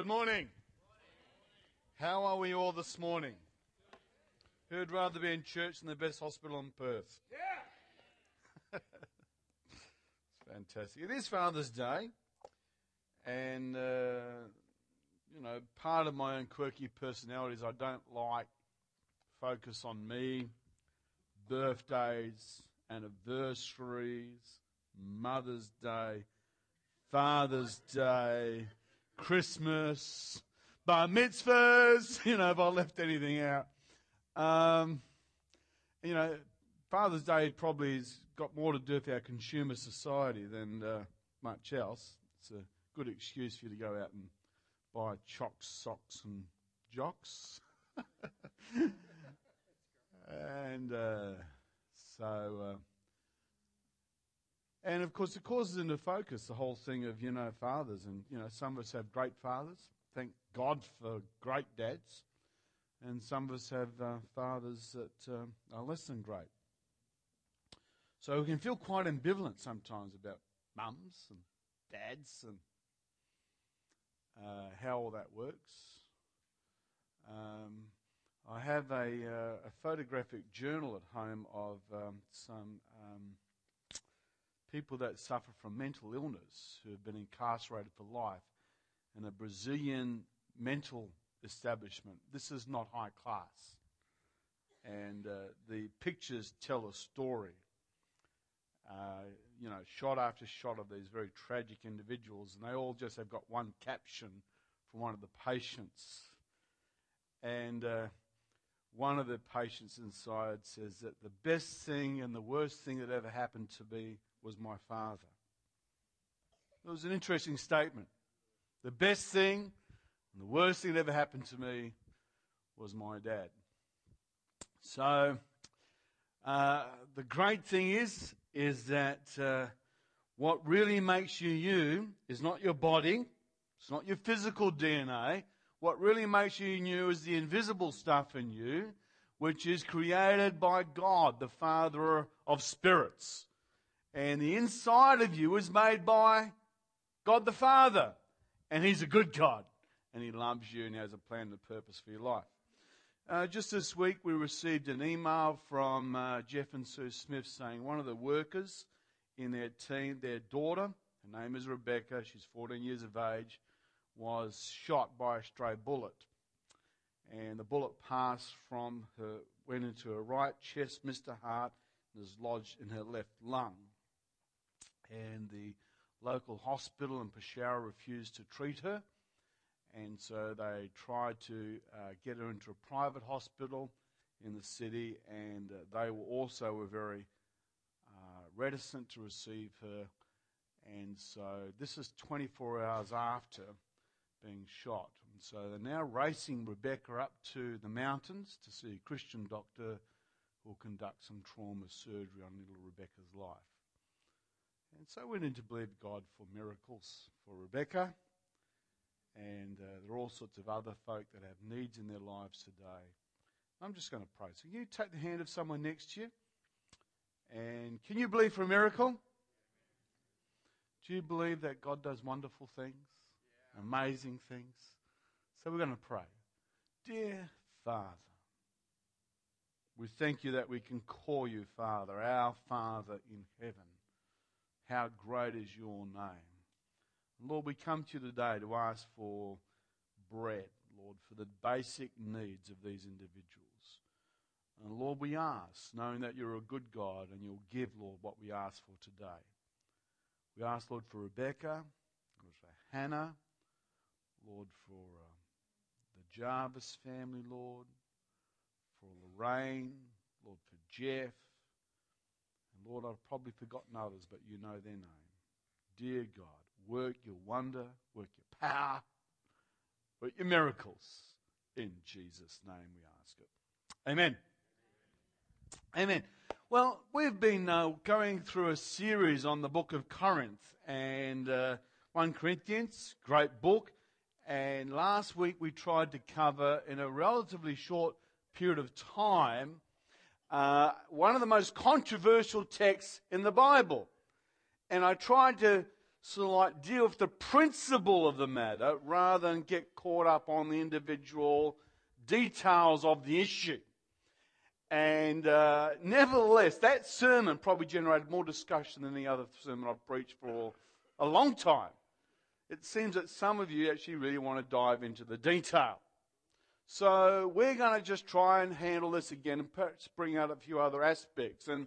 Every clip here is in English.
Good morning. How are we all this morning? Who'd rather be in church than the best hospital in Perth? Yeah. it's fantastic. It is Father's Day, and uh, you know, part of my own quirky personality is I don't like focus on me, birthdays, anniversaries, Mother's Day, Father's Day, Christmas, bar mitzvahs, you know, if I left anything out. Um, you know, Father's Day probably has got more to do with our consumer society than uh, much else. It's a good excuse for you to go out and buy chocks, socks, and jocks. and uh, so, uh, and of course, it causes into focus the whole thing of, you know, fathers. And, you know, some of us have great fathers. Thank God for great dads. And some of us have uh, fathers that um, are less than great. So we can feel quite ambivalent sometimes about mums and dads and uh, how all that works. Um, I have a, uh, a, photographic journal at home of um, some um, people that suffer from mental illness who have been incarcerated for life in a Brazilian mental establishment. This is not high class. And uh, the pictures tell a story. Uh, you know, shot after shot of these very tragic individuals, and they all just have got one caption from one of the patients. And uh, one of the patients inside says that the best thing and the worst thing that ever happened to me was my father. It was an interesting statement. The best thing and the worst thing that ever happened to me was my dad. So, uh, the great thing is, is that uh, what really makes you you is not your body, it's not your physical DNA. What really makes you you is the invisible stuff in you, which is created by God, the Father of spirits. And the inside of you is made by God the Father. And He's a good God. And He loves you and He has a plan and a purpose for your life. Uh, just this week, we received an email from uh, Jeff and Sue Smith saying one of the workers in their team, their daughter, her name is Rebecca, she's 14 years of age, was shot by a stray bullet. And the bullet passed from her, went into her right chest, missed her heart, and was lodged in her left lung and the local hospital in Peshawar refused to treat her. And so they tried to uh, get her into a private hospital in the city, and uh, they were also were very uh, reticent to receive her. And so this is 24 hours after being shot. And so they're now racing Rebecca up to the mountains to see a Christian doctor who will conduct some trauma surgery on little Rebecca's life. And so we need to believe God for miracles for Rebecca. And uh, there are all sorts of other folk that have needs in their lives today. I'm just going to pray. So, can you take the hand of someone next to you? And can you believe for a miracle? Do you believe that God does wonderful things, yeah. amazing things? So, we're going to pray. Dear Father, we thank you that we can call you Father, our Father in heaven. How great is your name. Lord, we come to you today to ask for bread, Lord, for the basic needs of these individuals. And Lord, we ask, knowing that you're a good God and you'll give, Lord, what we ask for today. We ask, Lord, for Rebecca, Lord, for Hannah, Lord, for uh, the Jarvis family, Lord, for Lorraine, Lord, for Jeff, Lord, I've probably forgotten others, but you know their name. Dear God, work your wonder, work your power, work your miracles. In Jesus' name we ask it. Amen. Amen. Well, we've been uh, going through a series on the book of Corinth and uh, 1 Corinthians, great book. And last week we tried to cover in a relatively short period of time uh, one of the most controversial texts in the Bible. And I tried to sort of like deal with the principle of the matter rather than get caught up on the individual details of the issue. And uh, nevertheless, that sermon probably generated more discussion than any other sermon I've preached for a long time. It seems that some of you actually really want to dive into the detail. So we're going to just try and handle this again and perhaps bring out a few other aspects. And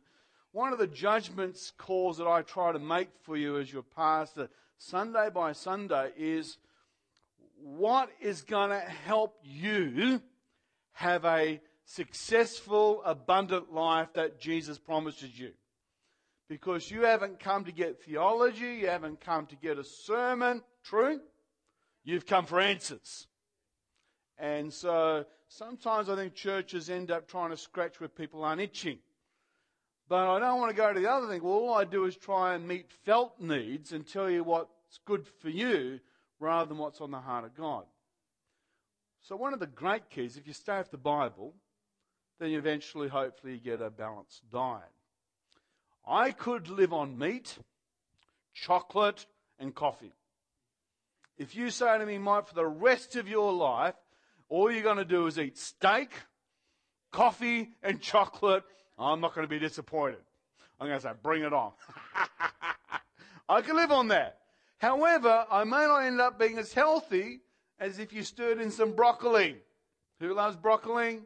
one of the judgments calls that I try to make for you as your pastor, Sunday by Sunday, is what is going to help you have a successful, abundant life that Jesus promises you. Because you haven't come to get theology, you haven't come to get a sermon, true? You've come for answers. And so sometimes I think churches end up trying to scratch where people aren't itching. But I don't want to go to the other thing. Well, all I do is try and meet felt needs and tell you what's good for you rather than what's on the heart of God. So, one of the great keys, if you stay with the Bible, then you eventually, hopefully, you get a balanced diet. I could live on meat, chocolate, and coffee. If you say to me, Mike, for the rest of your life, all you're going to do is eat steak, coffee, and chocolate, I'm not going to be disappointed. I'm going to say, bring it on. I can live on that. However, I may not end up being as healthy as if you stirred in some broccoli. Who loves broccoli?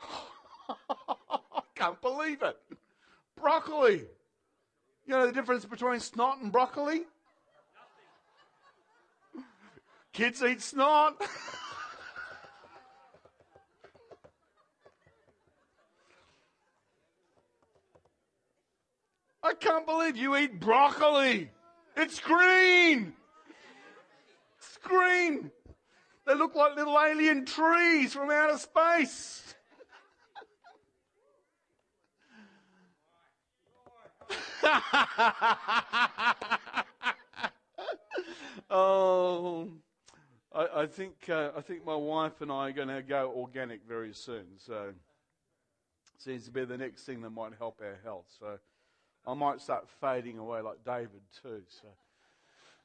I can't believe it. Broccoli. You know the difference between snot and broccoli? Kids eat snot. I can't believe you eat broccoli. It's green. It's green. They look like little alien trees from outer space. oh, I, I think uh, I think my wife and I are going to go organic very soon. So seems to be the next thing that might help our health. So I might start fading away like David too. So,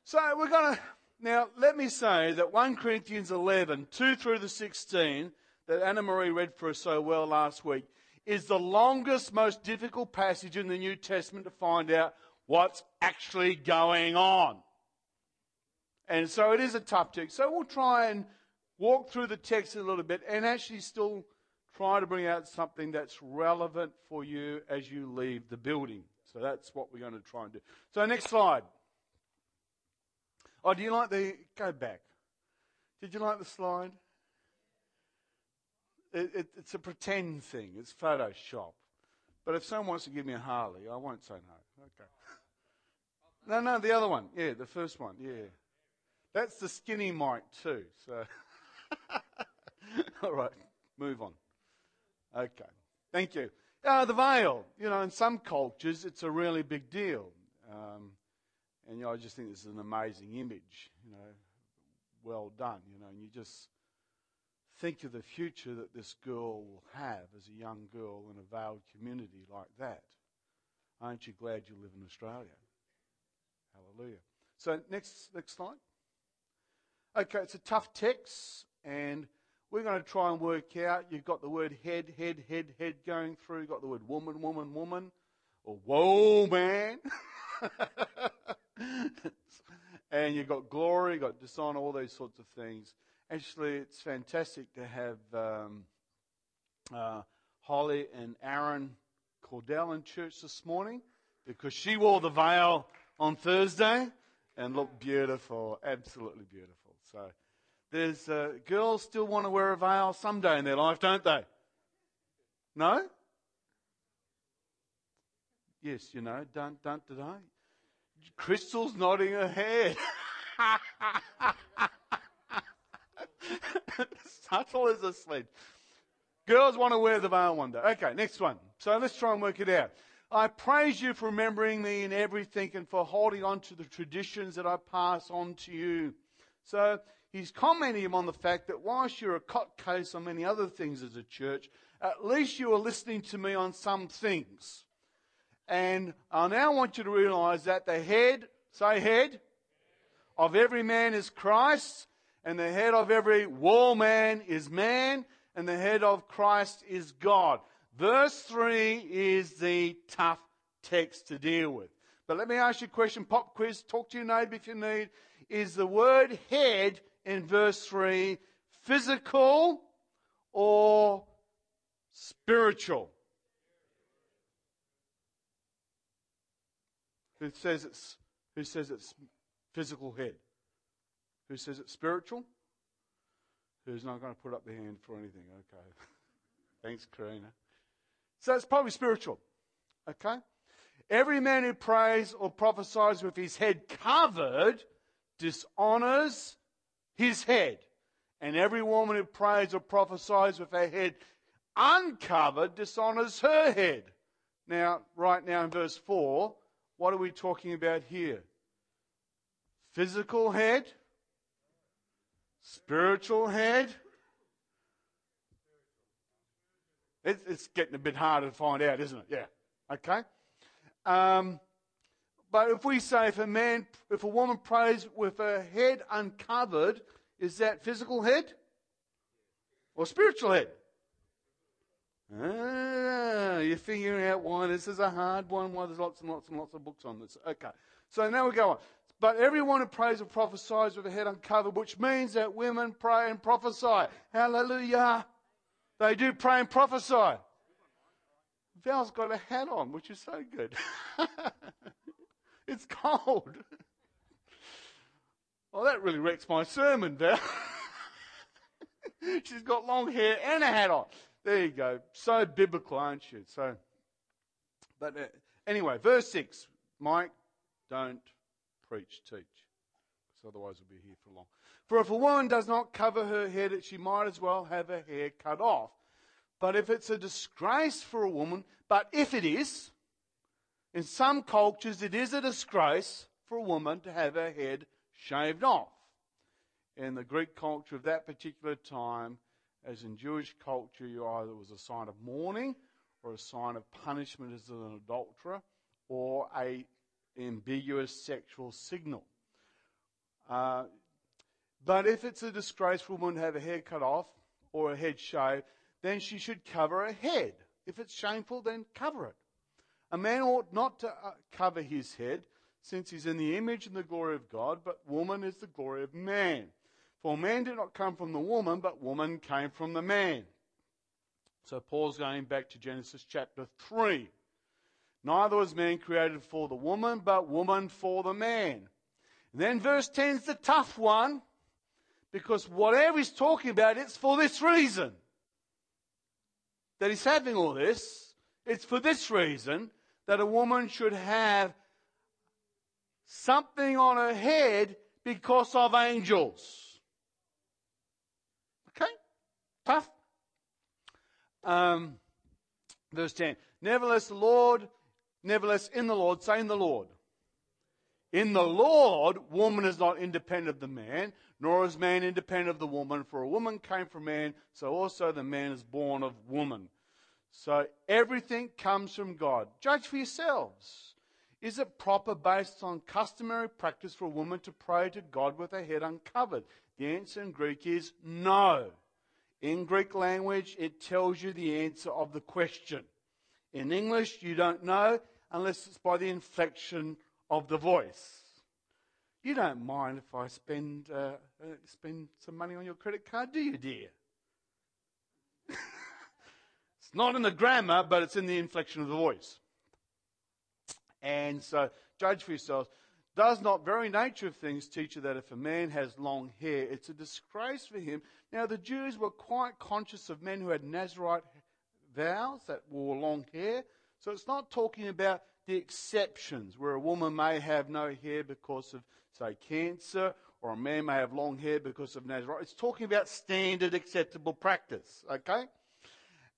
so we're going to now. Let me say that 1 Corinthians 11, 2 through the 16, that Anna Marie read for us so well last week, is the longest, most difficult passage in the New Testament to find out what's actually going on. And so it is a tough text. So we'll try and walk through the text a little bit and actually still try to bring out something that's relevant for you as you leave the building. So that's what we're going to try and do. So next slide. Oh, do you like the go back? Did you like the slide? It, it, it's a pretend thing. It's Photoshop. But if someone wants to give me a Harley, I won't say no. Okay. No, no, the other one. Yeah, the first one. Yeah. That's the skinny mic too. So, all right, move on. Okay. Thank you. Uh, the veil, you know, in some cultures, it's a really big deal. Um, and, you know, I just think this is an amazing image, you know, well done, you know, and you just think of the future that this girl will have as a young girl in a veiled community like that. Aren't you glad you live in Australia? Hallelujah. So, next, next slide. Okay, it's a tough text, and we're going to try and work out. You've got the word head, head, head, head going through. You've got the word woman, woman, woman. Or whoa, man. and you've got glory, you've got dishonor, all those sorts of things. Actually, it's fantastic to have um, uh, Holly and Aaron Cordell in church this morning because she wore the veil on Thursday and looked beautiful, absolutely beautiful. So there's uh, girls still want to wear a veil someday in their life, don't they? No? Yes, you know, don't, don't, don't. Crystal's nodding her head. Subtle as a sledge. Girls want to wear the veil one day. Okay, next one. So let's try and work it out. I praise you for remembering me in everything and for holding on to the traditions that I pass on to you. So he's commenting on the fact that whilst you're a cot case on many other things as a church, at least you are listening to me on some things. And I now want you to realize that the head Say head. Of every man is Christ, and the head of every woman is man, and the head of Christ is God. Verse 3 is the tough text to deal with. But let me ask you a question, pop quiz, talk to your neighbor if you need. Is the word head in verse 3 physical or spiritual? Who says it's who says it's physical head? Who says it's spiritual? Who's not going to put up their hand for anything? Okay. Thanks, Karina. So it's probably spiritual. Okay? Every man who prays or prophesies with his head covered dishonors his head. And every woman who prays or prophesies with her head uncovered dishonors her head. Now, right now in verse 4, what are we talking about here? Physical head? Spiritual head? It's, getting a bit harder to find out, isn't it? Yeah. Okay. Um, but if we say if a man, if a woman prays with her head uncovered, is that physical head or spiritual head? Ah, you're figuring out why this is a hard one, why there's lots and lots and lots of books on this. Okay. So now we go on. But everyone who prays or prophesies with a head uncovered, which means that women pray and prophesy. Hallelujah. They do pray and prophesy. Val's got a hat on, which is so good. it's cold. Well, that really wrecks my sermon, Val. She's got long hair and a hat on. There you go. So biblical, aren't you? So, but uh, anyway, verse 6. Mike, don't preach, teach. Because otherwise we'll be here for long. For if a woman does not cover her head, she might as well have her hair cut off. But if it's a disgrace for a woman, but if it is, in some cultures it is a disgrace for a woman to have her head shaved off. In the Greek culture of that particular time, as in Jewish culture, you either was a sign of mourning or a sign of punishment as an adulterer or a ambiguous sexual signal. Uh, but if it's a disgrace for a woman to have her hair cut off or a head shaved, then she should cover her head. If it's shameful, then cover it. A man ought not to uh, cover his head, since he's in the image and the glory of God, but woman is the glory of man. For man did not come from the woman, but woman came from the man. So Paul's going back to Genesis chapter 3. Neither was man created for the woman, but woman for the man. And then verse 10 is the tough one, because whatever he's talking about, it's for this reason. That he's having all this, it's for this reason that a woman should have something on her head because of angels. Okay? Tough. Um, verse 10. Nevertheless, the Lord, nevertheless, in the Lord, say in the Lord. In the Lord, woman is not independent of the man, nor is man independent of the woman. For a woman came from man, so also the man is born of woman. So everything comes from God. Judge for yourselves. Is it proper based on customary practice for a woman to pray to God with her head uncovered? The answer in Greek is no. In Greek language, it tells you the answer of the question. In English, you don't know unless it's by the inflection of the voice. You don't mind if I spend, uh, uh, spend some money on your credit card, do you, dear? not in the grammar, but it's in the inflection of the voice. And so, judge for yourselves. Does not very nature of things teach you that if a man has long hair, it's a disgrace for him? Now, the Jews were quite conscious of men who had Nazarite vows that wore long hair. So it's not talking about the exceptions where a woman may have no hair because of, say, cancer, or a man may have long hair because of Nazarite. It's talking about standard acceptable practice, okay?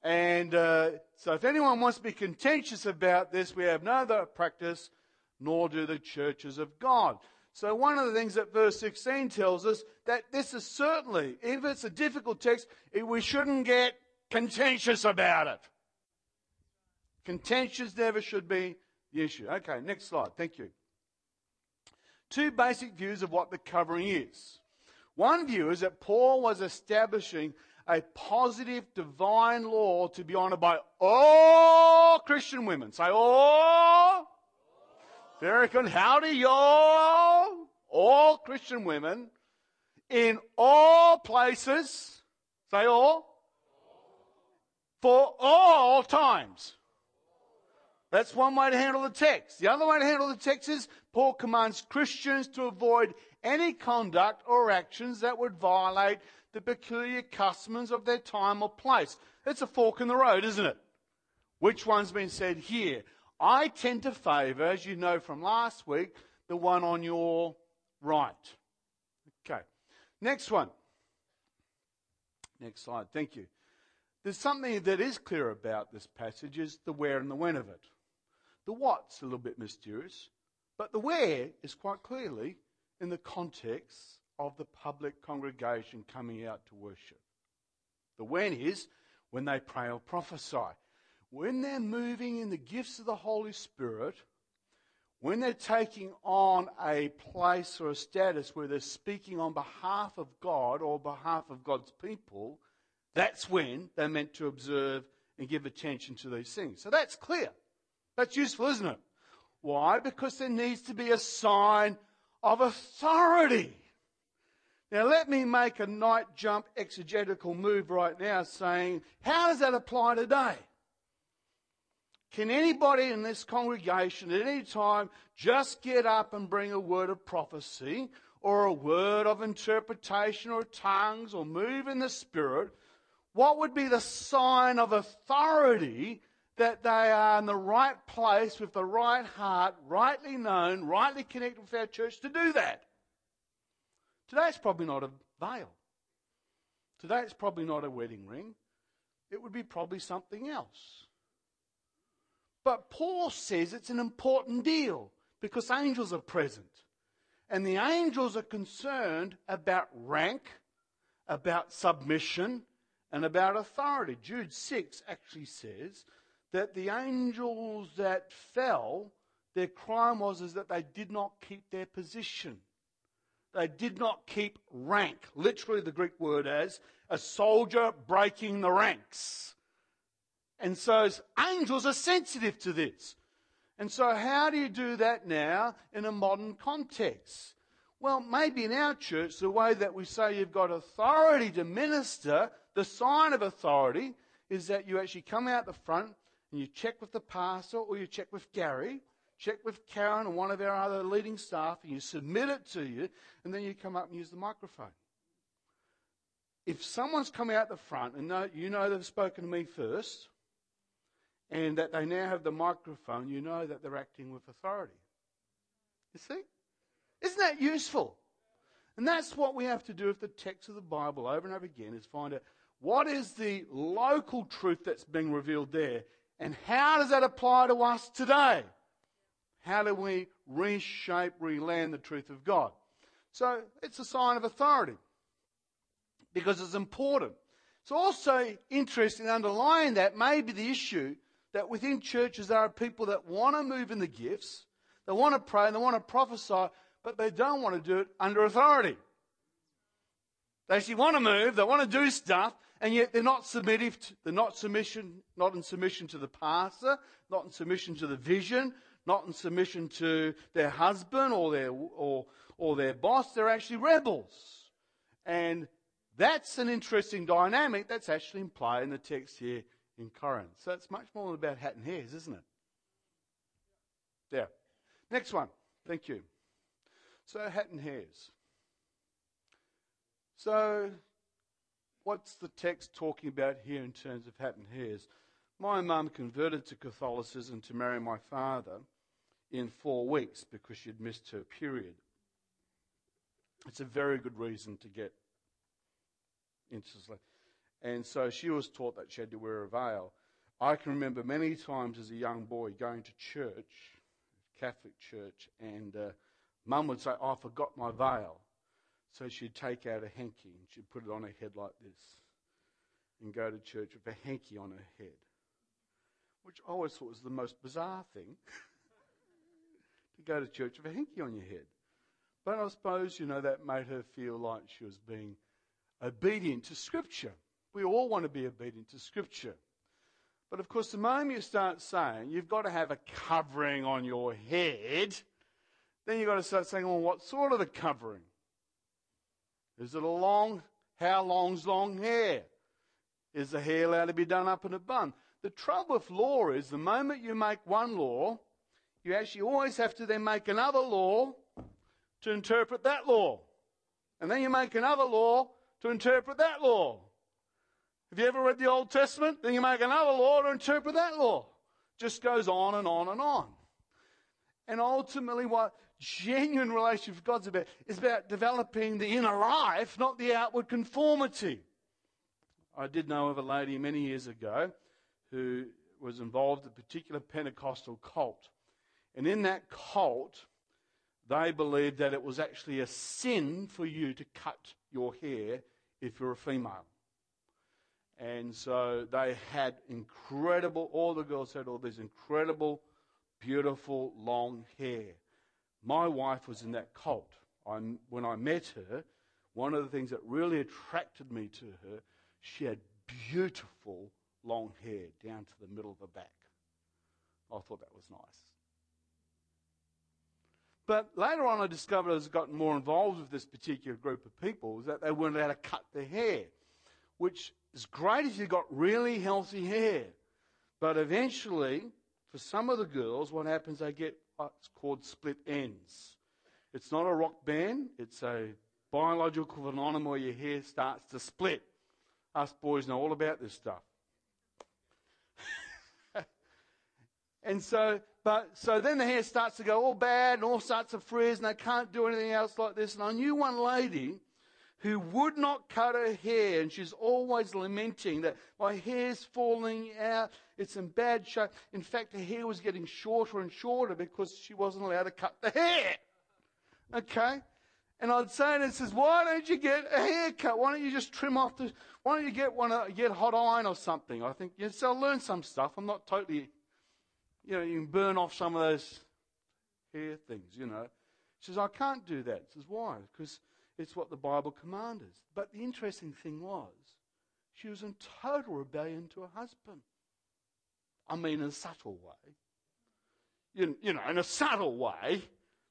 And uh, so if anyone wants to be contentious about this, we have no other practice nor do the churches of God. So, one of the things that verse 16 tells us that this is certainly, if it's a difficult text, we shouldn't get contentious about it. Contentious never should be the issue. Okay, next slide. Thank you. two basic views of what the covering is. One view is that Paul was establishing a positive divine law to be honored by all Christian women. Say all. Very good. Howdy, y'all. All Christian women in all places. Say all. For all times. That's one way to handle the text. The other way to handle the text is Paul commands Christians to avoid any conduct or actions that would violate the peculiar customs of their time or place. It's a fork in the road, isn't it? Which one's been said here? I tend to favour, as you know from last week, the one on your right. Okay. Next one. Next slide. Thank you. There's something that is clear about this passage is the where and the when of it. The what's a little bit mysterious, but the where is quite clearly in the context of the public congregation coming out to worship. The when is when they pray or prophesy. When they're moving in the gifts of the Holy Spirit, when they're taking on a place or a status where they're speaking on behalf of God or behalf of God's people, that's when they're meant to observe and give attention to these things. So that's clear. That's useful, isn't it? Why? Because there needs to be a sign of authority. Now, let me make a night jump exegetical move right now saying, how does that apply today? Can anybody in this congregation at any time just get up and bring a word of prophecy or a word of interpretation or tongues or move in the Spirit? What would be the sign of authority that they are in the right place with the right heart, rightly known, rightly connected with our church to do that. Today it's probably not a veil. Today it's probably not a wedding ring. It would be probably something else. But Paul says it's an important deal because angels are present. And the angels are concerned about rank, about submission, and about authority. Jude 6 actually says that the angels that fell, their crime was is that they did not keep their position. They did not keep rank. Literally, the Greek word as a soldier breaking the ranks. And so angels are sensitive to this. And so, how do you do that now in a modern context? Well, maybe in our church, the way that we say you've got authority to minister, the sign of authority is that you actually come out the front and you check with the pastor or you check with Gary, check with Karen or one of our other leading staff, and you submit it to you, and then you come up and use the microphone. If someone's come out the front and know, you know they've spoken to me first, and that they now have the microphone, you know that they're acting with authority. You see? Isn't that useful? And that's what we have to do with the text of the Bible over and over again is find out what is the local truth that's being revealed there and how does that apply to us today? How do we reshape, reland the truth of God? So it's a sign of authority because it's important. It's also interesting underlying that may be the issue that within churches there are people that want to move in the gifts, they want to pray and they want to prophesy, but they don't want to do it under authority. They actually want to move, they want to do stuff, and yet they're not submissive. They're not submission, not in submission to the pastor, not in submission to the vision, not in submission to their husband or their or or their boss. They're actually rebels, and that's an interesting dynamic that's actually play in the text here in Corinth. So it's much more about hat and hairs, isn't it? There. Next one. Thank you. So hat and hairs. So what's the text talking about here in terms of hat and hairs? My mum converted to Catholicism to marry my father in four weeks because she'd missed her period. It's a very good reason to get into And so she was taught that she had to wear a veil. I can remember many times as a young boy going to church, Catholic church, and uh, mum would say, oh, I forgot my veil. So she'd take out a hanky and she'd put it on her head like this and go to church with a hanky on her head, which I always thought was the most bizarre thing to go to church with a hanky on your head. But I suppose, you know, that made her feel like she was being obedient to Scripture. We all want to be obedient to Scripture. But of course, the moment you start saying you've got to have a covering on your head, then you've got to start saying, well, what sort of a covering? Is it a long, how long's long hair? Is the hair allowed to be done up in a bun? The trouble with law is the moment you make one law, you actually always have to then make another law to interpret that law. And then you make another law to interpret that law. Have you ever read the Old Testament? Then you make another law to interpret that law. Just goes on and on and on. And ultimately, what genuine relationship with God's about is about developing the inner life, not the outward conformity. I did know of a lady many years ago who was involved in a particular Pentecostal cult. And in that cult, they believed that it was actually a sin for you to cut your hair if you're a female. And so they had incredible, all the girls had all these incredible, beautiful, long hair. My wife was in that cult. I, when I met her, one of the things that really attracted me to her, she had beautiful long hair down to the middle of the back. I thought that was nice. But later on, I discovered as I got more involved with this particular group of people, was that they weren't allowed to cut their hair, which is great if you've got really healthy hair. But eventually, for some of the girls, what happens, they get what's called split ends. It's not a rock band, it's a biological phenomenon where your hair starts to split. Us boys know all about this stuff. and so, but so then the hair starts to go all bad and all starts to frizz, and they can't do anything else like this. And I knew one lady who would not cut her hair, and she's always lamenting that my hair's falling out, it's in bad shape. In fact, her hair was getting shorter and shorter because she wasn't allowed to cut the hair. Okay? And I'd say, and says, why don't you get a haircut? Why don't you just trim off the, why don't you get one, uh, get hot iron or something? I think, yes, I'll learn some stuff. I'm not totally, you know, you can burn off some of those hair things, you know. She says, I can't do that. She says, why? Because it's what the Bible commands. But the interesting thing was, she was in total rebellion to her husband. I mean, in a subtle way. You, you know, in a subtle way.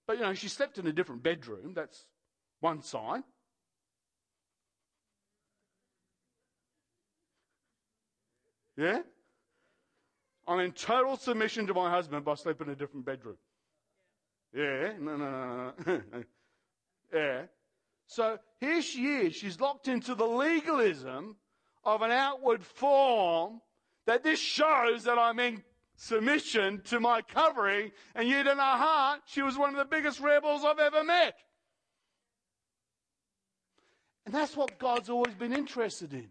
But, you know, she slept in a different bedroom. That's one sign. Yeah? I'm in total submission to my husband by sleeping in a different bedroom. Yeah? No, no, no, no. yeah. So here she is. She's locked into the legalism of an outward form that this shows that I'm in submission to my covering, and yet in her heart, she was one of the biggest rebels I've ever met. And that's what God's always been interested in.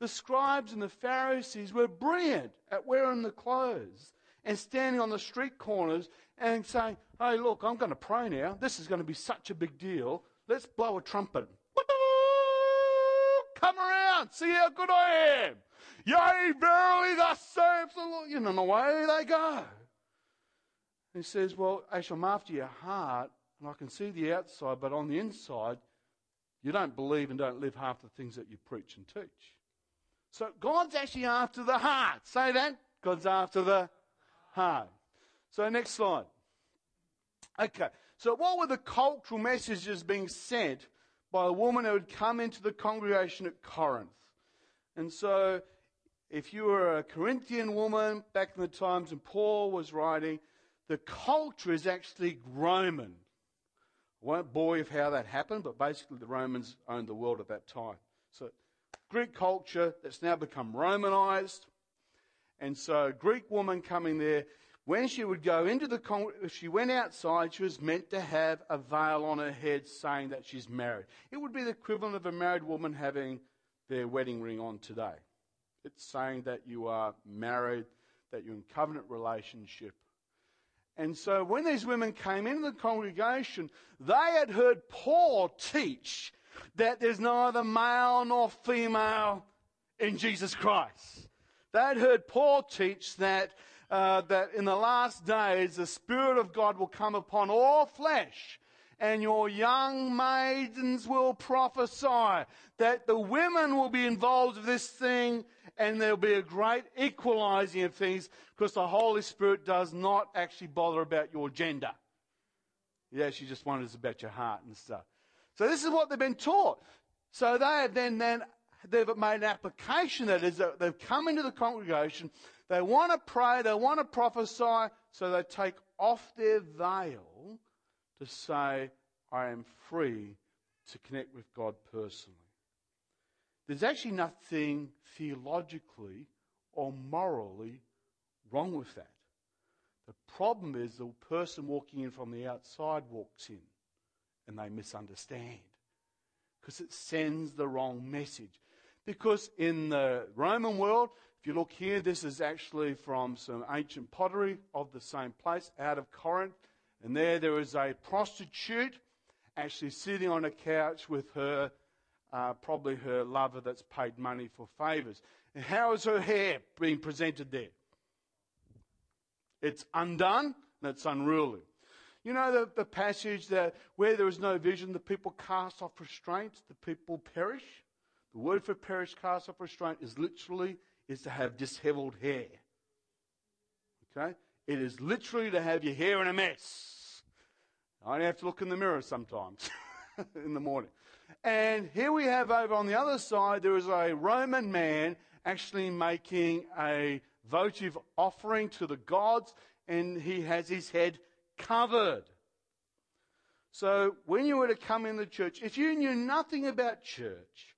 The scribes and the Pharisees were brilliant at wearing the clothes and standing on the street corners and saying, Hey, look, I'm going to pray now. This is going to be such a big deal. Let's blow a trumpet. Come around, see how good I am. Yea, verily, thus saith the Lord. And away they go. He says, Well, actually, I'm after your heart, and I can see the outside, but on the inside, you don't believe and don't live half the things that you preach and teach. So God's actually after the heart. Say that. God's after the heart. So next slide. Okay. So what were the cultural messages being sent by a woman who had come into the congregation at Corinth? And so if you were a Corinthian woman back in the times when Paul was writing, the culture is actually Roman. I won't bore you with how that happened, but basically the Romans owned the world at that time. So Greek culture that's now become Romanized. And so Greek woman coming there, when she would go into the, con- if she went outside, she was meant to have a veil on her head saying that she's married. It would be the equivalent of a married woman having their wedding ring on today. It's saying that you are married, that you're in covenant relationship. And so when these women came into the congregation, they had heard Paul teach that there's neither male nor female in Jesus Christ. They had heard Paul teach that, uh, that in the last days the Spirit of God will come upon all flesh and your young maidens will prophesy. That the women will be involved with this thing and there'll be a great equalizing of things because the Holy Spirit does not actually bother about your gender. He actually just wonders about your heart and stuff. So this is what they've been taught. So they have then, then they've made an application that is that they've come into the congregation, they want to pray, they want to prophesy, so they take off their veil to say, I am free to connect with God personally. There's actually nothing theologically or morally wrong with that. The problem is the person walking in from the outside walks in and they misunderstand because it sends the wrong message. Because in the Roman world, if you look here, this is actually from some ancient pottery of the same place out of Corinth. And there, there is a prostitute actually sitting on a couch with her, uh, probably her lover that's paid money for favors. And how is her hair being presented there? It's undone and it's unruly. You know the, the passage that where there is no vision, the people cast off restraint, the people perish. The word for perish, cast off restraint, is literally is to have disheveled hair. Okay? It is literally to have your hair in a mess. I have to look in the mirror sometimes in the morning. And here we have over on the other side, there is a Roman man actually making a votive offering to the gods, and he has his head covered. So when you were to come in the church, if you knew nothing about church,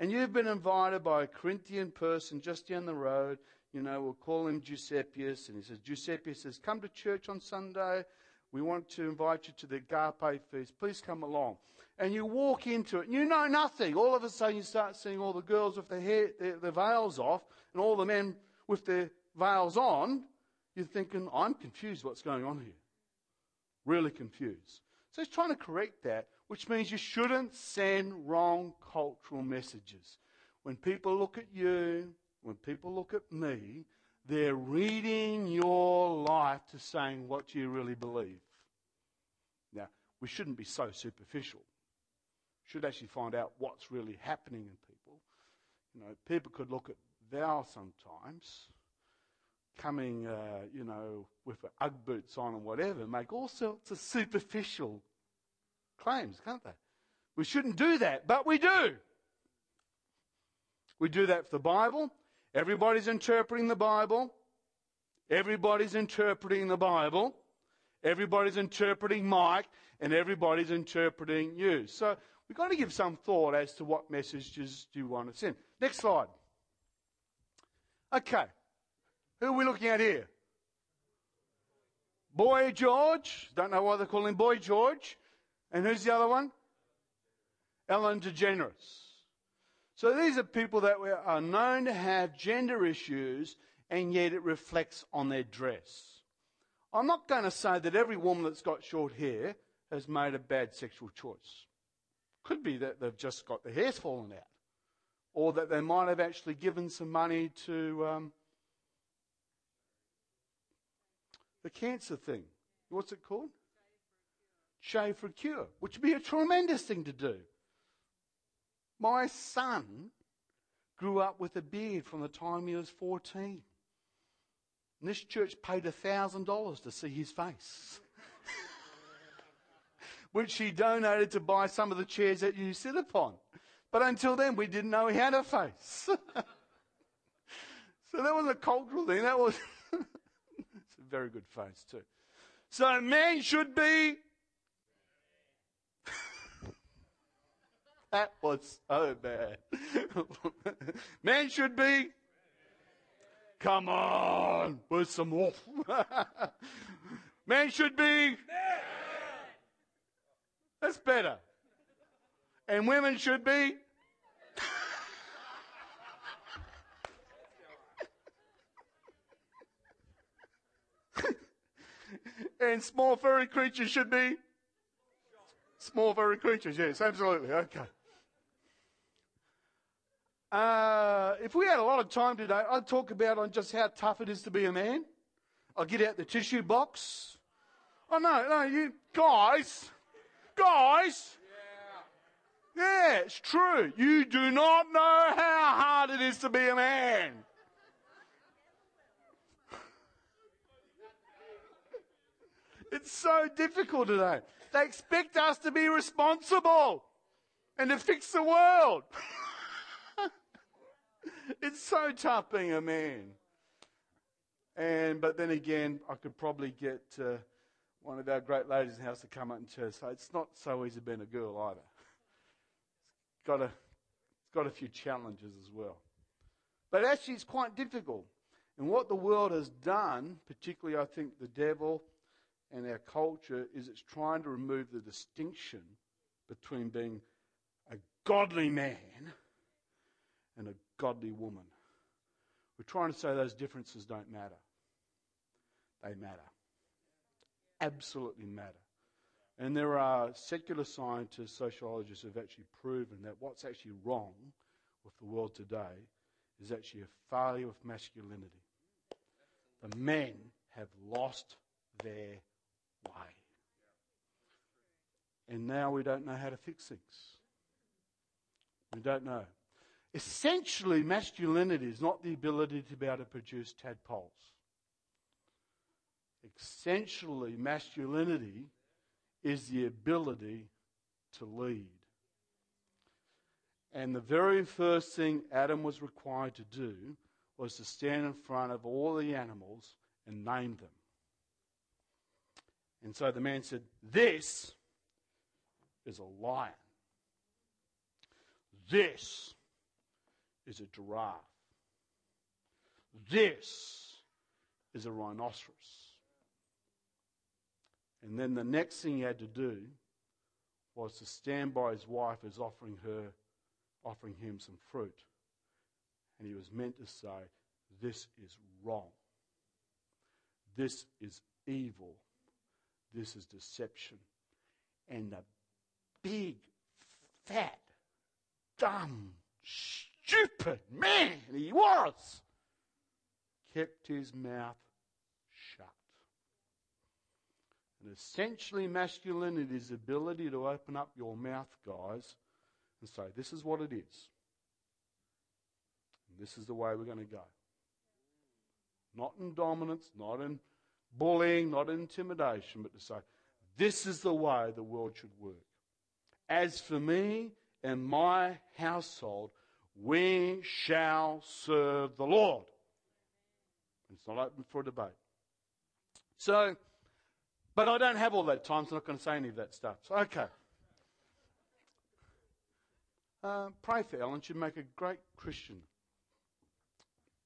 and you've been invited by a Corinthian person just down the road, you know, we'll call him Giuseppius, and he says, Giuseppe says, come to church on Sunday. We want to invite you to the Agape feast. Please come along. And you walk into it, and you know nothing. All of a sudden, you start seeing all the girls with their hair, their, their veils off, and all the men with their veils on. You're thinking, I'm confused what's going on here. Really confused. So he's trying to correct that, which means you shouldn't send wrong cultural messages. When people look at you, when people look at me, they're reading your life to saying, what you really believe? Now, we shouldn't be so superficial. Should actually find out what's really happening in people. You know, people could look at thou sometimes coming, uh, you know, with Ugg boots on and whatever, make all sorts of superficial claims, can't they? We shouldn't do that, but we do. We do that for the Bible. Everybody's interpreting the Bible. Everybody's interpreting the Bible. Everybody's interpreting Mike, and everybody's interpreting you. So we've got to give some thought as to what messages do you want to send. Next slide. Okay. Who are we looking at here? Boy George. Don't know why they call him Boy George. And who's the other one? Ellen DeGeneres. So these are people that are known to have gender issues, and yet it reflects on their dress. I'm not going to say that every woman that's got short hair has made a bad sexual choice. Could be that they've just got their hair's fallen out, or that they might have actually given some money to um, the cancer thing. What's it called? Shave for a cure, which would be a tremendous thing to do. My son grew up with a beard from the time he was 14. And this church paid $1,000 to see his face, which he donated to buy some of the chairs that you sit upon. But until then, we didn't know he had a face. so that was a cultural thing. That was it's a very good face, too. So men should be That was so bad. Men should be. Come on, with some more. Men should be. That's better. And women should be. and small furry creatures should be. Small furry creatures, yes, absolutely. Okay. Uh, if we had a lot of time today, I'd talk about on just how tough it is to be a man. I'll get out the tissue box. Oh no, no, you guys, guys. Yeah, it's true. You do not know how hard it is to be a man. It's so difficult today. They expect us to be responsible and to fix the world. it's so tough being a man. And but then again, I could probably get uh, one of our great ladies in the house to come up and tell us it's not so easy being a girl either. It's got a, it's got a few challenges as well. But actually, it's quite difficult. And what the world has done, particularly I think the devil and our culture, is it's trying to remove the distinction between being a godly man and a godly woman. We're trying to say those differences don't matter. They matter. Absolutely matter. And there are secular scientists, sociologists who have actually proven that what's actually wrong with the world today is actually a failure of masculinity. The men have lost their way. And now we don't know how to fix things. We don't know. Essentially, masculinity is not the ability to be able to produce tadpoles. Essentially, masculinity is the ability to lead. And the very first thing Adam was required to do was to stand in front of all the animals and name them. And so the man said, This is a lion. This is a giraffe. This is a rhinoceros. And then the next thing he had to do was to stand by his wife as offering her, offering him some fruit. And he was meant to say, This is wrong. This is evil. This is deception. And the big, fat, dumb, stupid man he was kept his mouth shut. And essentially, masculinity is the ability to open up your mouth, guys, and say, This is what it is. And this is the way we're going to go. Not in dominance, not in bullying, not in intimidation, but to say, This is the way the world should work. As for me and my household, we shall serve the Lord. It's not open for debate. So, but I don't have all that time, so I'm not going to say any of that stuff. So, okay. Uh, pray for Ellen. She'd make a great Christian.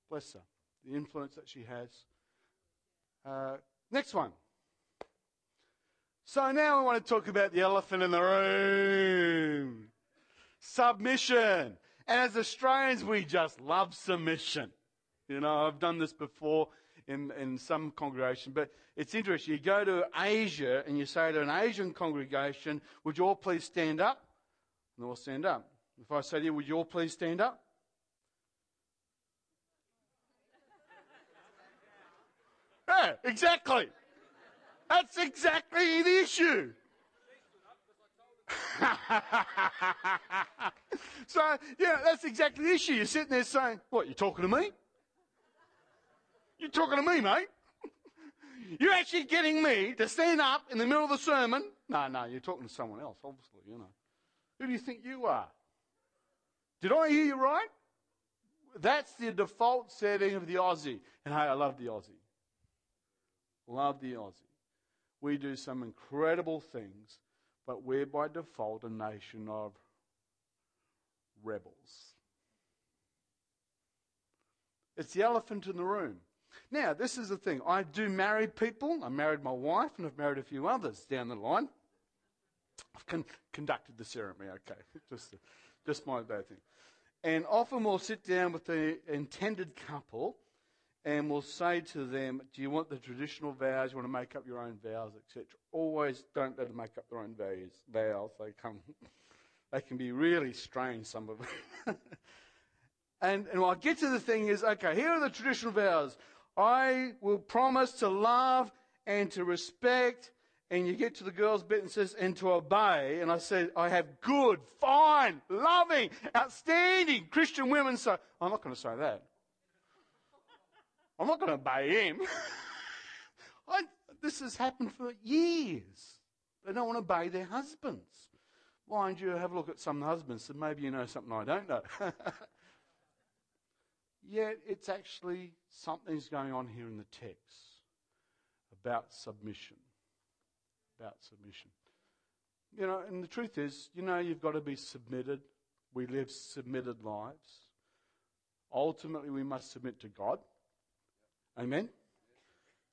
Bless her. The influence that she has. Uh, next one. So now I want to talk about the elephant in the room submission. And as Australians, we just love submission. You know, I've done this before in, in some congregation, but it's interesting. You go to Asia and you say to an Asian congregation, Would you all please stand up? And they'll stand up. If I say to you, Would you all please stand up? Yeah, exactly. That's exactly the issue. So, yeah, that's exactly the issue. You're sitting there saying, What, you're talking to me? You're talking to me, mate? You're actually getting me to stand up in the middle of the sermon? No, no, you're talking to someone else, obviously, you know. Who do you think you are? Did I hear you right? That's the default setting of the Aussie. And hey, I love the Aussie. Love the Aussie. We do some incredible things, but we're by default a nation of rebels. It's the elephant in the room. Now, this is the thing. I do marry people. I married my wife, and I've married a few others down the line. I've con- conducted the ceremony, okay. just, just my bad thing. And often we'll sit down with the intended couple and we'll say to them, Do you want the traditional vows? You want to make up your own vows, etc. Always don't let them make up their own vows. vows. They, come, they can be really strange, some of them. and, and I get to the thing is, okay, here are the traditional vows. I will promise to love and to respect and you get to the girls' bit and says, and to obey, and I said, I have good, fine, loving, outstanding Christian women. So I'm not going to say that. I'm not going to obey him. I, this has happened for years. They don't want to obey their husbands. Mind you, have a look at some husbands, and maybe you know something I don't know. Yet it's actually something's going on here in the text about submission. About submission. You know, and the truth is, you know, you've got to be submitted. We live submitted lives. Ultimately, we must submit to God. Amen?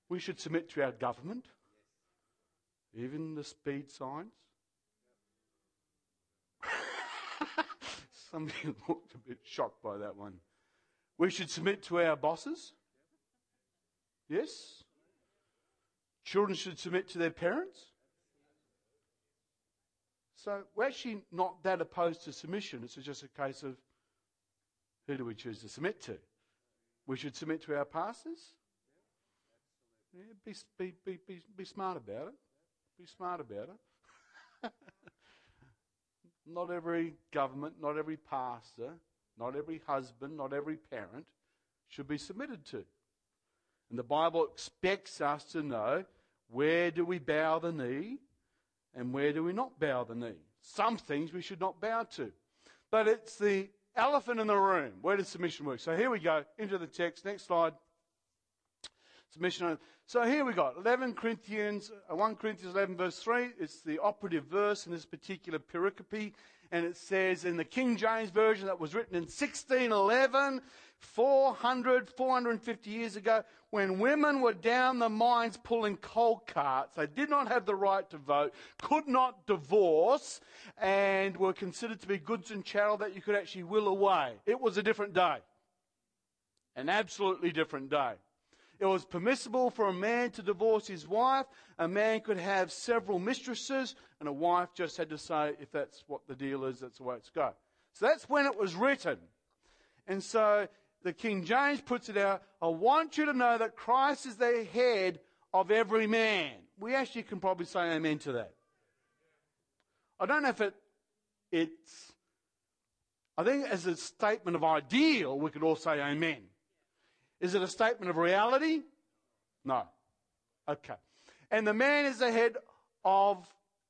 We should submit to our government, even the speed signs. Some of you looked a bit shocked by that one. We should submit to our bosses. Yes? Children should submit to their parents. So we're actually not that opposed to submission. It's just a case of who do we choose to submit to? We should submit to our pastors. Yeah, be, be, be, be, be smart about it. Be smart about it. not every government, not every pastor, not every husband, not every parent should be submitted to. And the Bible expects us to know where do we bow the knee and where do we not bow the knee. Some things we should not bow to. But it's the elephant in the room. Where does submission work? So here we go into the text. Next slide. Submission. So here we got 11 Corinthians, uh, 1 Corinthians 11 verse 3. It's the operative verse in this particular pericope. And it says in the King James Version that was written in 1611, 400, 450 years ago, when women were down the mines pulling coal carts. They did not have the right to vote, could not divorce, and were considered to be goods and chattel that you could actually will away. It was a different day. An absolutely different day. It was permissible for a man to divorce his wife. A man could have several mistresses, and a wife just had to say, if that's what the deal is, that's the way it's go. So that's when it was written. And so the King James puts it out I want you to know that Christ is the head of every man. We actually can probably say amen to that. I don't know if it, it's, I think as a statement of ideal, we could all say amen. Is it a statement of reality? No. Okay. And the man is the head of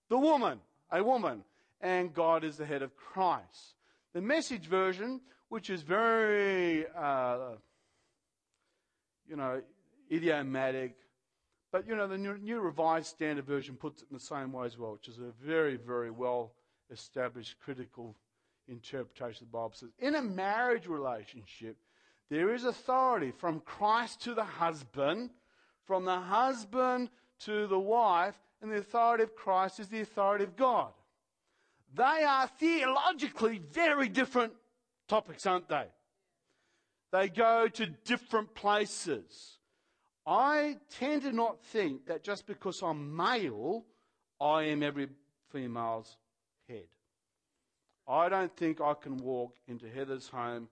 the woman, a woman, and God is the head of Christ. The message version, which is very, uh, you know, idiomatic, but you know, the new, new, Revised Standard Version puts it in the same way as well, which is a very, very well established critical interpretation of the Bible. It says, in a marriage relationship, there is authority from Christ to the husband, from the husband to the wife, and the authority of Christ is the authority of God. They are theologically very different topics, aren't they? They go to different places. I tend to not think that just because I'm male, I am every female's head. I don't think I can walk into Heather's home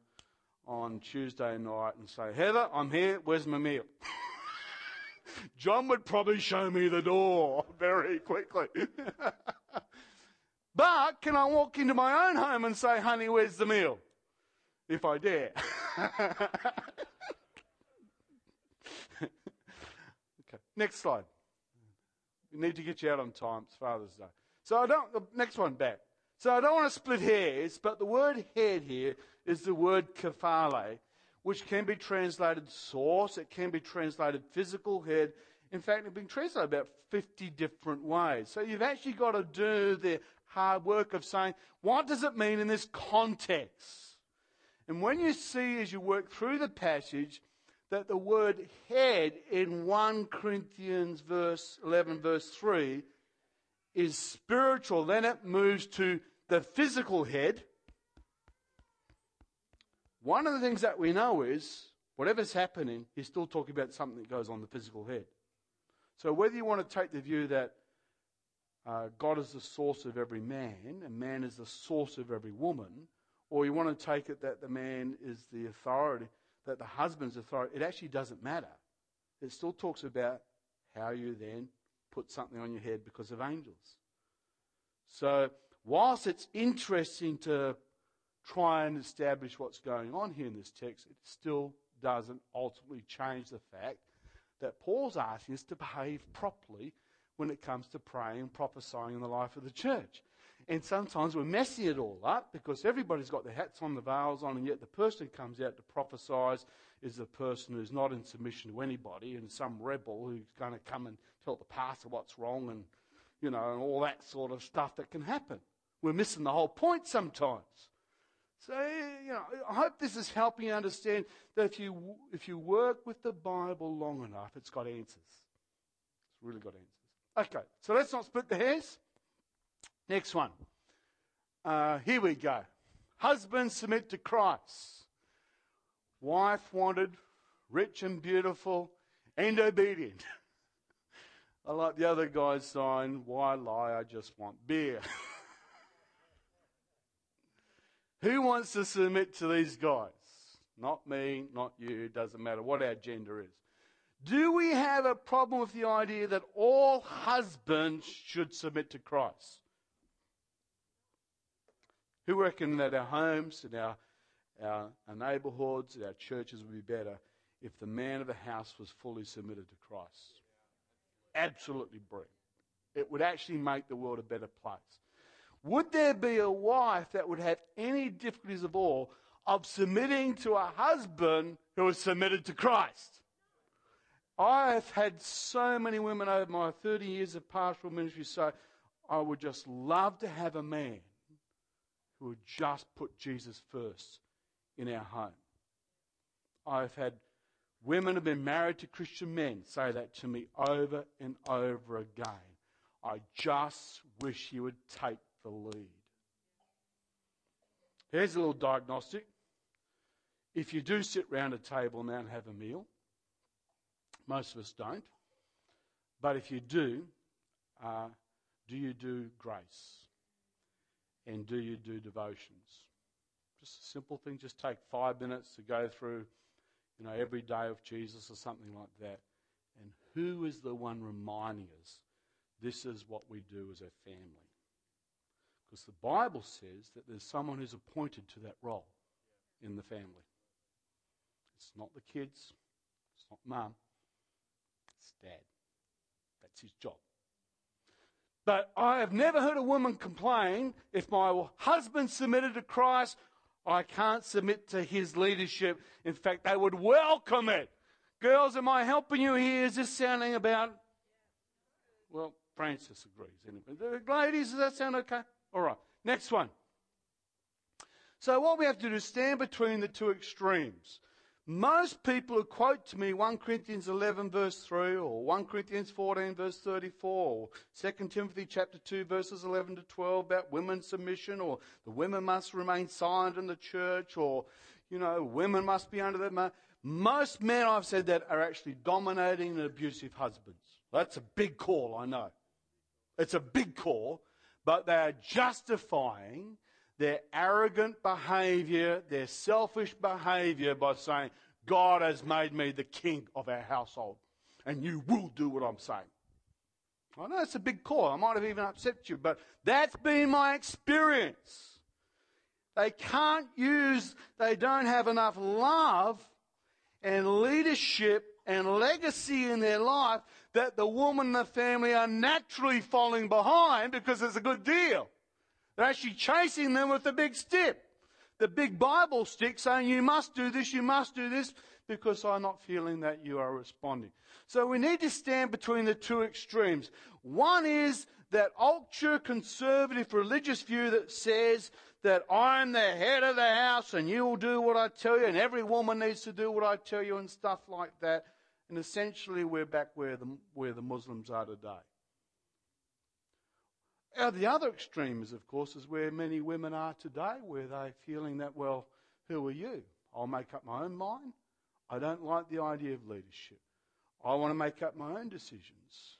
on Tuesday night and say, Heather, I'm here, where's my meal? John would probably show me the door very quickly. but can I walk into my own home and say, honey, where's the meal? If I dare. okay, next slide. We need to get you out on time. It's Father's Day. So I don't, the next one back. So I don't want to split hairs, but the word head here is the word kephale, which can be translated source, it can be translated physical head. In fact, it's been translated about 50 different ways. So you've actually got to do the hard work of saying, what does it mean in this context? And when you see as you work through the passage that the word head in 1 Corinthians verse 11 verse 3 is spiritual, then it moves to the physical head, one of the things that we know is whatever's happening, he's still talking about something that goes on the physical head. So whether you want to take the view that uh, God is the source of every man and man is the source of every woman, or you want to take it that the man is the authority, that the husband's authority, it actually doesn't matter. It still talks about how you then put something on your head because of angels. So, whilst it's interesting to try and establish what's going on here in this text, it still doesn't ultimately change the fact that Paul's asking us to behave properly when it comes to praying and prophesying in the life of the church. And sometimes we're messing it all up because everybody's got their hats on, the veils on, and yet the person who comes out to prophesy is the person who's not in submission to anybody and some rebel who's going to come and tell the pastor what's wrong and, you know, and all that sort of stuff that can happen. We're missing the whole point sometimes. So, you know, I hope this is helping you understand that if you, if you work with the Bible long enough, it's got answers. It's really got answers. Okay, so let's not split the hairs. Next one. Uh, here we go. Husband submit to Christ. Wife wanted, rich and beautiful, and obedient. I like the other guy's sign, why lie? I just want beer. Who wants to submit to these guys? Not me, not you, doesn't matter what our gender is. Do we have a problem with the idea that all husbands should submit to Christ? Who reckon that our homes and our, our, our neighborhoods and our churches would be better if the man of the house was fully submitted to Christ? Absolutely brilliant. It would actually make the world a better place. Would there be a wife that would have any difficulties of all of submitting to a husband who is submitted to Christ? I have had so many women over my 30 years of pastoral ministry say, I would just love to have a man who would just put Jesus first in our home. I've had women have been married to Christian men say that to me over and over again. I just wish you would take the lead. Here's a little diagnostic. If you do sit round a table now and have a meal, most of us don't, but if you do, uh, do you do grace? And do you do devotions? Just a simple thing, just take five minutes to go through, you know, every day of Jesus or something like that. And who is the one reminding us this is what we do as a family? Because the Bible says that there's someone who's appointed to that role in the family. It's not the kids, it's not mum, it's dad. That's his job. But I have never heard a woman complain if my husband submitted to Christ, I can't submit to his leadership. In fact, they would welcome it. Girls, am I helping you here? Is this sounding about. Well, Francis agrees. Anyway. Uh, ladies, does that sound okay? All right, next one. So, what we have to do is stand between the two extremes. Most people who quote to me 1 Corinthians 11 verse 3 or 1 Corinthians 14 verse 34 or 2 Timothy chapter 2 verses 11 to 12 about women's submission or the women must remain silent in the church or, you know, women must be under their Most men I've said that are actually dominating and abusive husbands. That's a big call, I know. It's a big call, but they are justifying their arrogant behavior, their selfish behavior by saying, God has made me the king of our household, and you will do what I'm saying. I know it's a big call. I might have even upset you, but that's been my experience. They can't use, they don't have enough love and leadership and legacy in their life that the woman and the family are naturally falling behind because it's a good deal. They're actually chasing them with the big stick, the big Bible stick, saying, You must do this, you must do this, because I'm not feeling that you are responding. So we need to stand between the two extremes. One is that ultra conservative religious view that says that I'm the head of the house and you'll do what I tell you, and every woman needs to do what I tell you, and stuff like that. And essentially, we're back where the, where the Muslims are today. Now, the other extreme is, of course, is where many women are today, where they're feeling that, well, who are you? I'll make up my own mind. I don't like the idea of leadership. I want to make up my own decisions.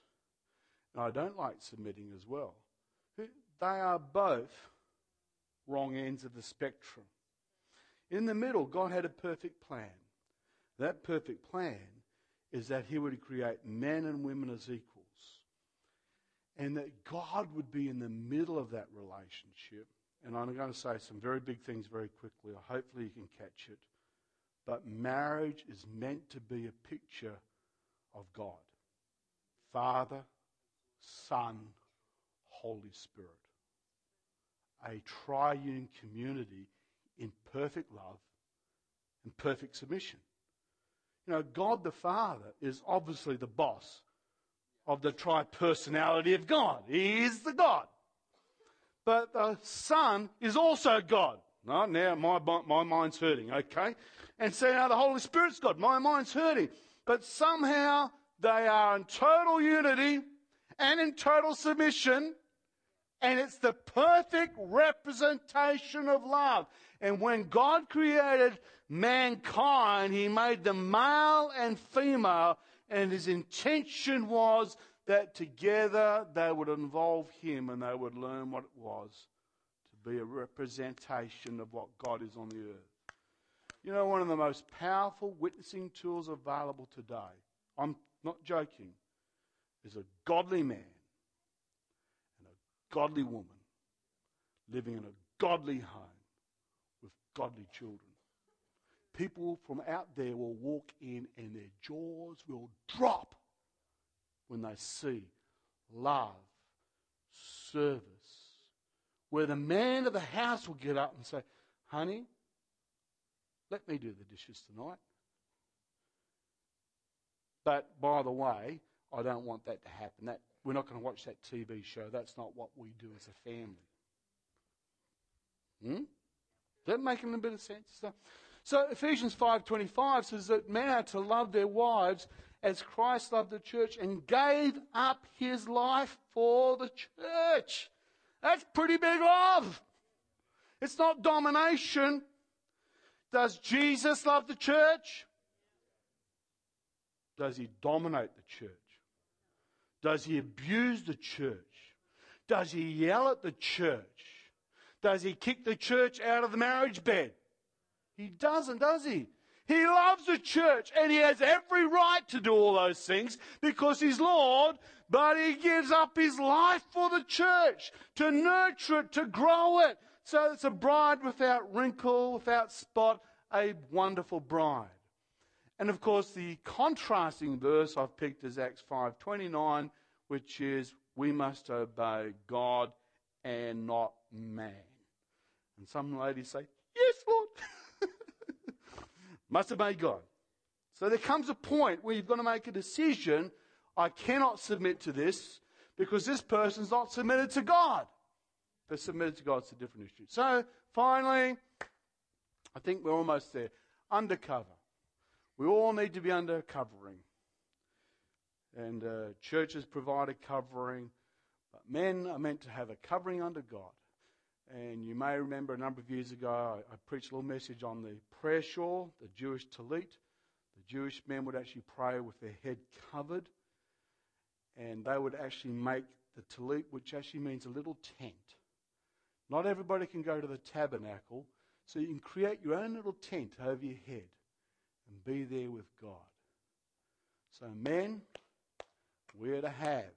And I don't like submitting as well. They are both wrong ends of the spectrum. In the middle, God had a perfect plan. That perfect plan is that He would create men and women as equals and that God would be in the middle of that relationship. And I'm going to say some very big things very quickly. Hopefully, you can catch it. But marriage is meant to be a picture of God Father, Son, Holy Spirit. A triune community in perfect love and perfect submission. You know, God the Father is obviously the boss of the tri personality of God. He is the God. But the Son is also God. No, now my, my mind's hurting, okay? And so now the Holy Spirit's God. My mind's hurting. But somehow they are in total unity and in total submission. And it's the perfect representation of love. And when God created mankind, He made them male and female, and His intention was that together they would involve Him and they would learn what it was to be a representation of what God is on the earth. You know, one of the most powerful witnessing tools available today, I'm not joking, is a godly man and a godly woman living in a godly home with godly children. People from out there will walk in and their jaws will drop when they see love, service, where the man of the house will get up and say, Honey, let me do the dishes tonight. But by the way, I don't want that to happen. That, we're not going to watch that TV show. That's not what we do as a family. Hmm? Is that making a bit of sense? So, so Ephesians 5.25 says that men are to love their wives as Christ loved the church and gave up his life for the church. That's pretty big love. It's not domination. Does Jesus love the church? Does he dominate the church? Does he abuse the church? Does he yell at the church? Does he kick the church out of the marriage bed? He doesn't, does he? He loves the church and he has every right to do all those things because he's Lord, but he gives up his life for the church to nurture it, to grow it. So it's a bride without wrinkle, without spot, a wonderful bride. And of course, the contrasting verse I've picked is Acts 5:29, which is we must obey God and not man. And some ladies say, "Yes, Lord." must obey God. So there comes a point where you've got to make a decision. I cannot submit to this because this person's not submitted to God. They're submitted to God, it's a different issue. So finally, I think we're almost there. Undercover. We all need to be under covering. And uh, churches provide a covering, but men are meant to have a covering under God. And you may remember a number of years ago, I, I preached a little message on the prayer shawl, the Jewish tallit. The Jewish men would actually pray with their head covered, and they would actually make the tallit, which actually means a little tent. Not everybody can go to the tabernacle, so you can create your own little tent over your head and be there with God. So, men, we're to have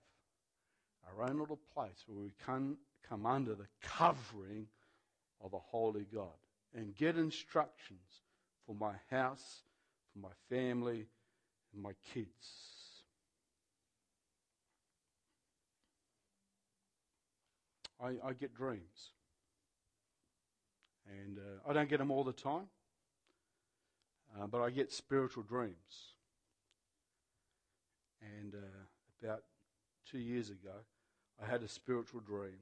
our own little place where we can come under the covering of a holy God and get instructions for my house, for my family, and my kids. I, I get dreams. And uh, I don't get them all the time, uh, but I get spiritual dreams. And uh, about two years ago, I had a spiritual dream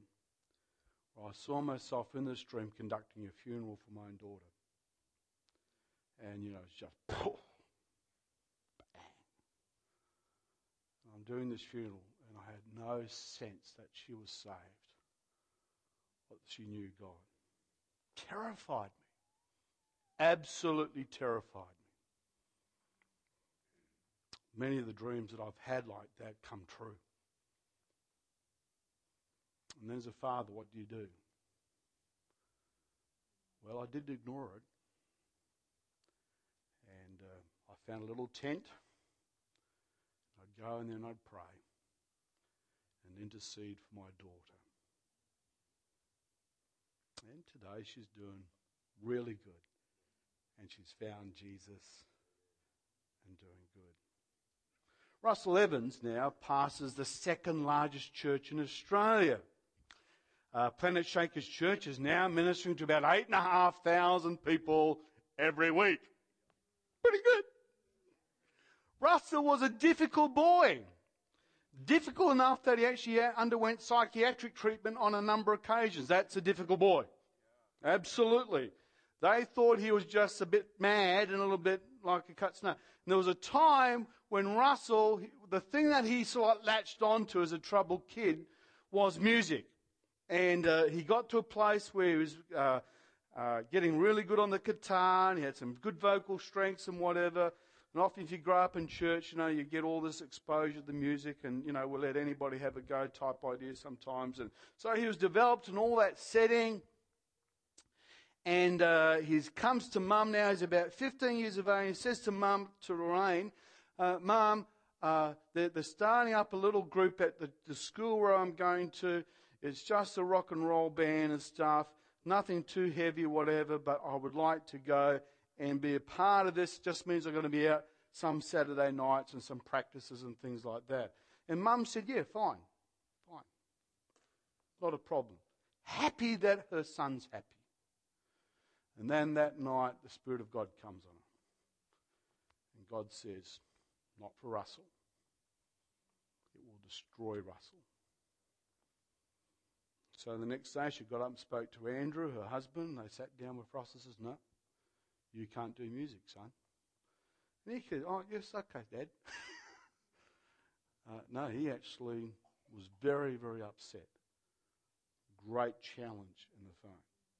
I saw myself in this dream conducting a funeral for my own daughter. And, you know, it's just bang. I'm doing this funeral, and I had no sense that she was saved, that she knew God. Terrified me. Absolutely terrified me. Many of the dreams that I've had like that come true. And then as a father, what do you do? Well, I did ignore it. And uh, I found a little tent. I'd go and I'd pray. and intercede for my daughter. And today she's doing really good. And she's found Jesus and doing good. Russell Evans now passes the second largest church in Australia. Uh, Planet Shakers Church is now ministering to about 8,500 people every week. Pretty good. Russell was a difficult boy. Difficult enough that he actually underwent psychiatric treatment on a number of occasions. That's a difficult boy. Absolutely. They thought he was just a bit mad and a little bit like a cut snake. And there was a time when Russell, the thing that he sort of latched onto as a troubled kid was music. And uh, he got to a place where he was uh, uh, getting really good on the guitar and he had some good vocal strengths and whatever. And often, if you grow up in church, you know, you get all this exposure to the music and, you know, we'll let anybody have a go type idea sometimes. And so he was developed in all that setting. And uh, he comes to mum now. He's about 15 years of age. He says to mum, to Lorraine, uh, Mum, uh, they're, they're, starting up a little group at the, the school where I'm going to. It's just a rock and roll band and stuff. Nothing too heavy, whatever, but I would like to go and be a part of this. Just means I'm going to be out some Saturday nights and some practices and things like that. And mum said, Yeah, fine, fine. Not a problem. Happy that her son's happy. And then that night, the Spirit of God comes on her. And God says, Not for Russell. It will destroy Russell. So the next day, she got up and spoke to Andrew, her husband. They sat down with Russell and says, No, you can't do music, son. And he said, Oh, yes, okay, Dad. uh, no, he actually was very, very upset. Great challenge in the phone.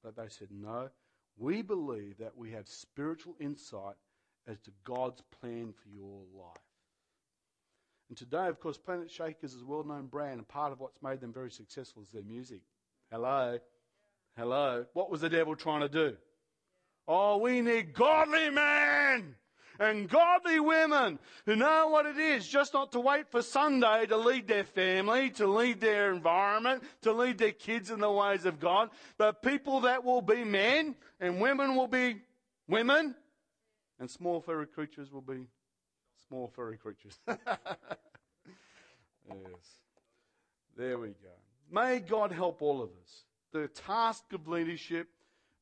But they said, No, we believe that we have spiritual insight as to God's plan for your life. And today, of course, Planet Shakers is a well known brand, and part of what's made them very successful is their music. Hello? Hello? What was the devil trying to do? Oh, we need godly men and godly women who know what it is just not to wait for Sunday to lead their family, to lead their environment, to lead their kids in the ways of God, but people that will be men and women will be women and small furry creatures will be small furry creatures. yes. There we go. May God help all of us. The task of leadership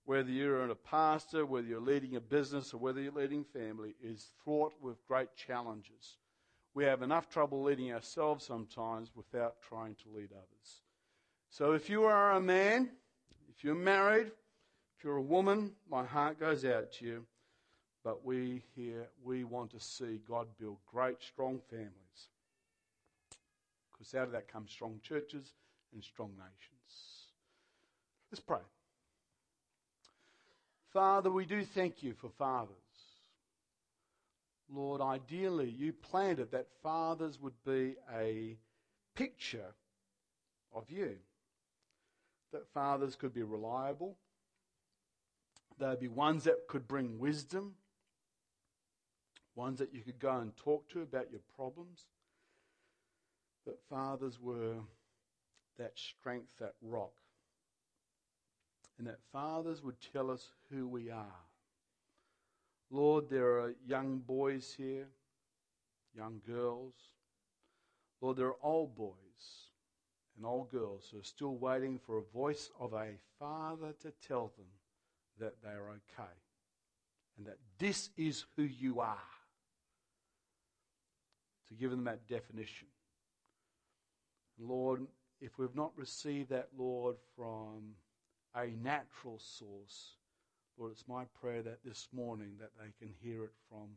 whether you're a pastor, whether you're leading a business, or whether you're leading family, is fraught with great challenges. We have enough trouble leading ourselves sometimes without trying to lead others. So if you are a man, if you're married, if you're a woman, my heart goes out to you. But we here, we want to see God build great, strong families. Because out of that come strong churches and strong nations. Let's pray. Father, we do thank you for fathers. Lord, ideally, you planted that fathers would be a picture of you. That fathers could be reliable. They'd be ones that could bring wisdom. Ones that you could go and talk to about your problems. That fathers were that strength, that rock and that fathers would tell us who we are. Lord, there are young boys here, young girls. Lord, there are old boys and old girls who are still waiting for a voice of a father to tell them that they are okay and that this is who you are. To give them that definition. Lord, if we've not received that, Lord, from a natural source. Lord, it's my prayer that this morning that they can hear it from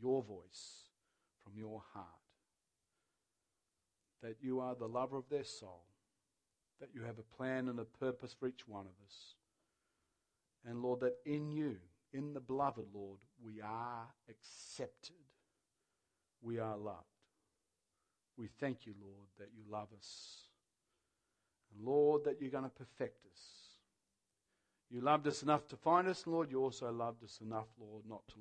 your voice, from your heart. That you are the lover of their soul. That you have a plan and a purpose for each one of us. And Lord, that in you, in the beloved, Lord, we are accepted. We are loved. We thank you, Lord, that you love us. And Lord, that you're going to perfect us. You loved us enough to find us, Lord. You also loved us enough, Lord, not to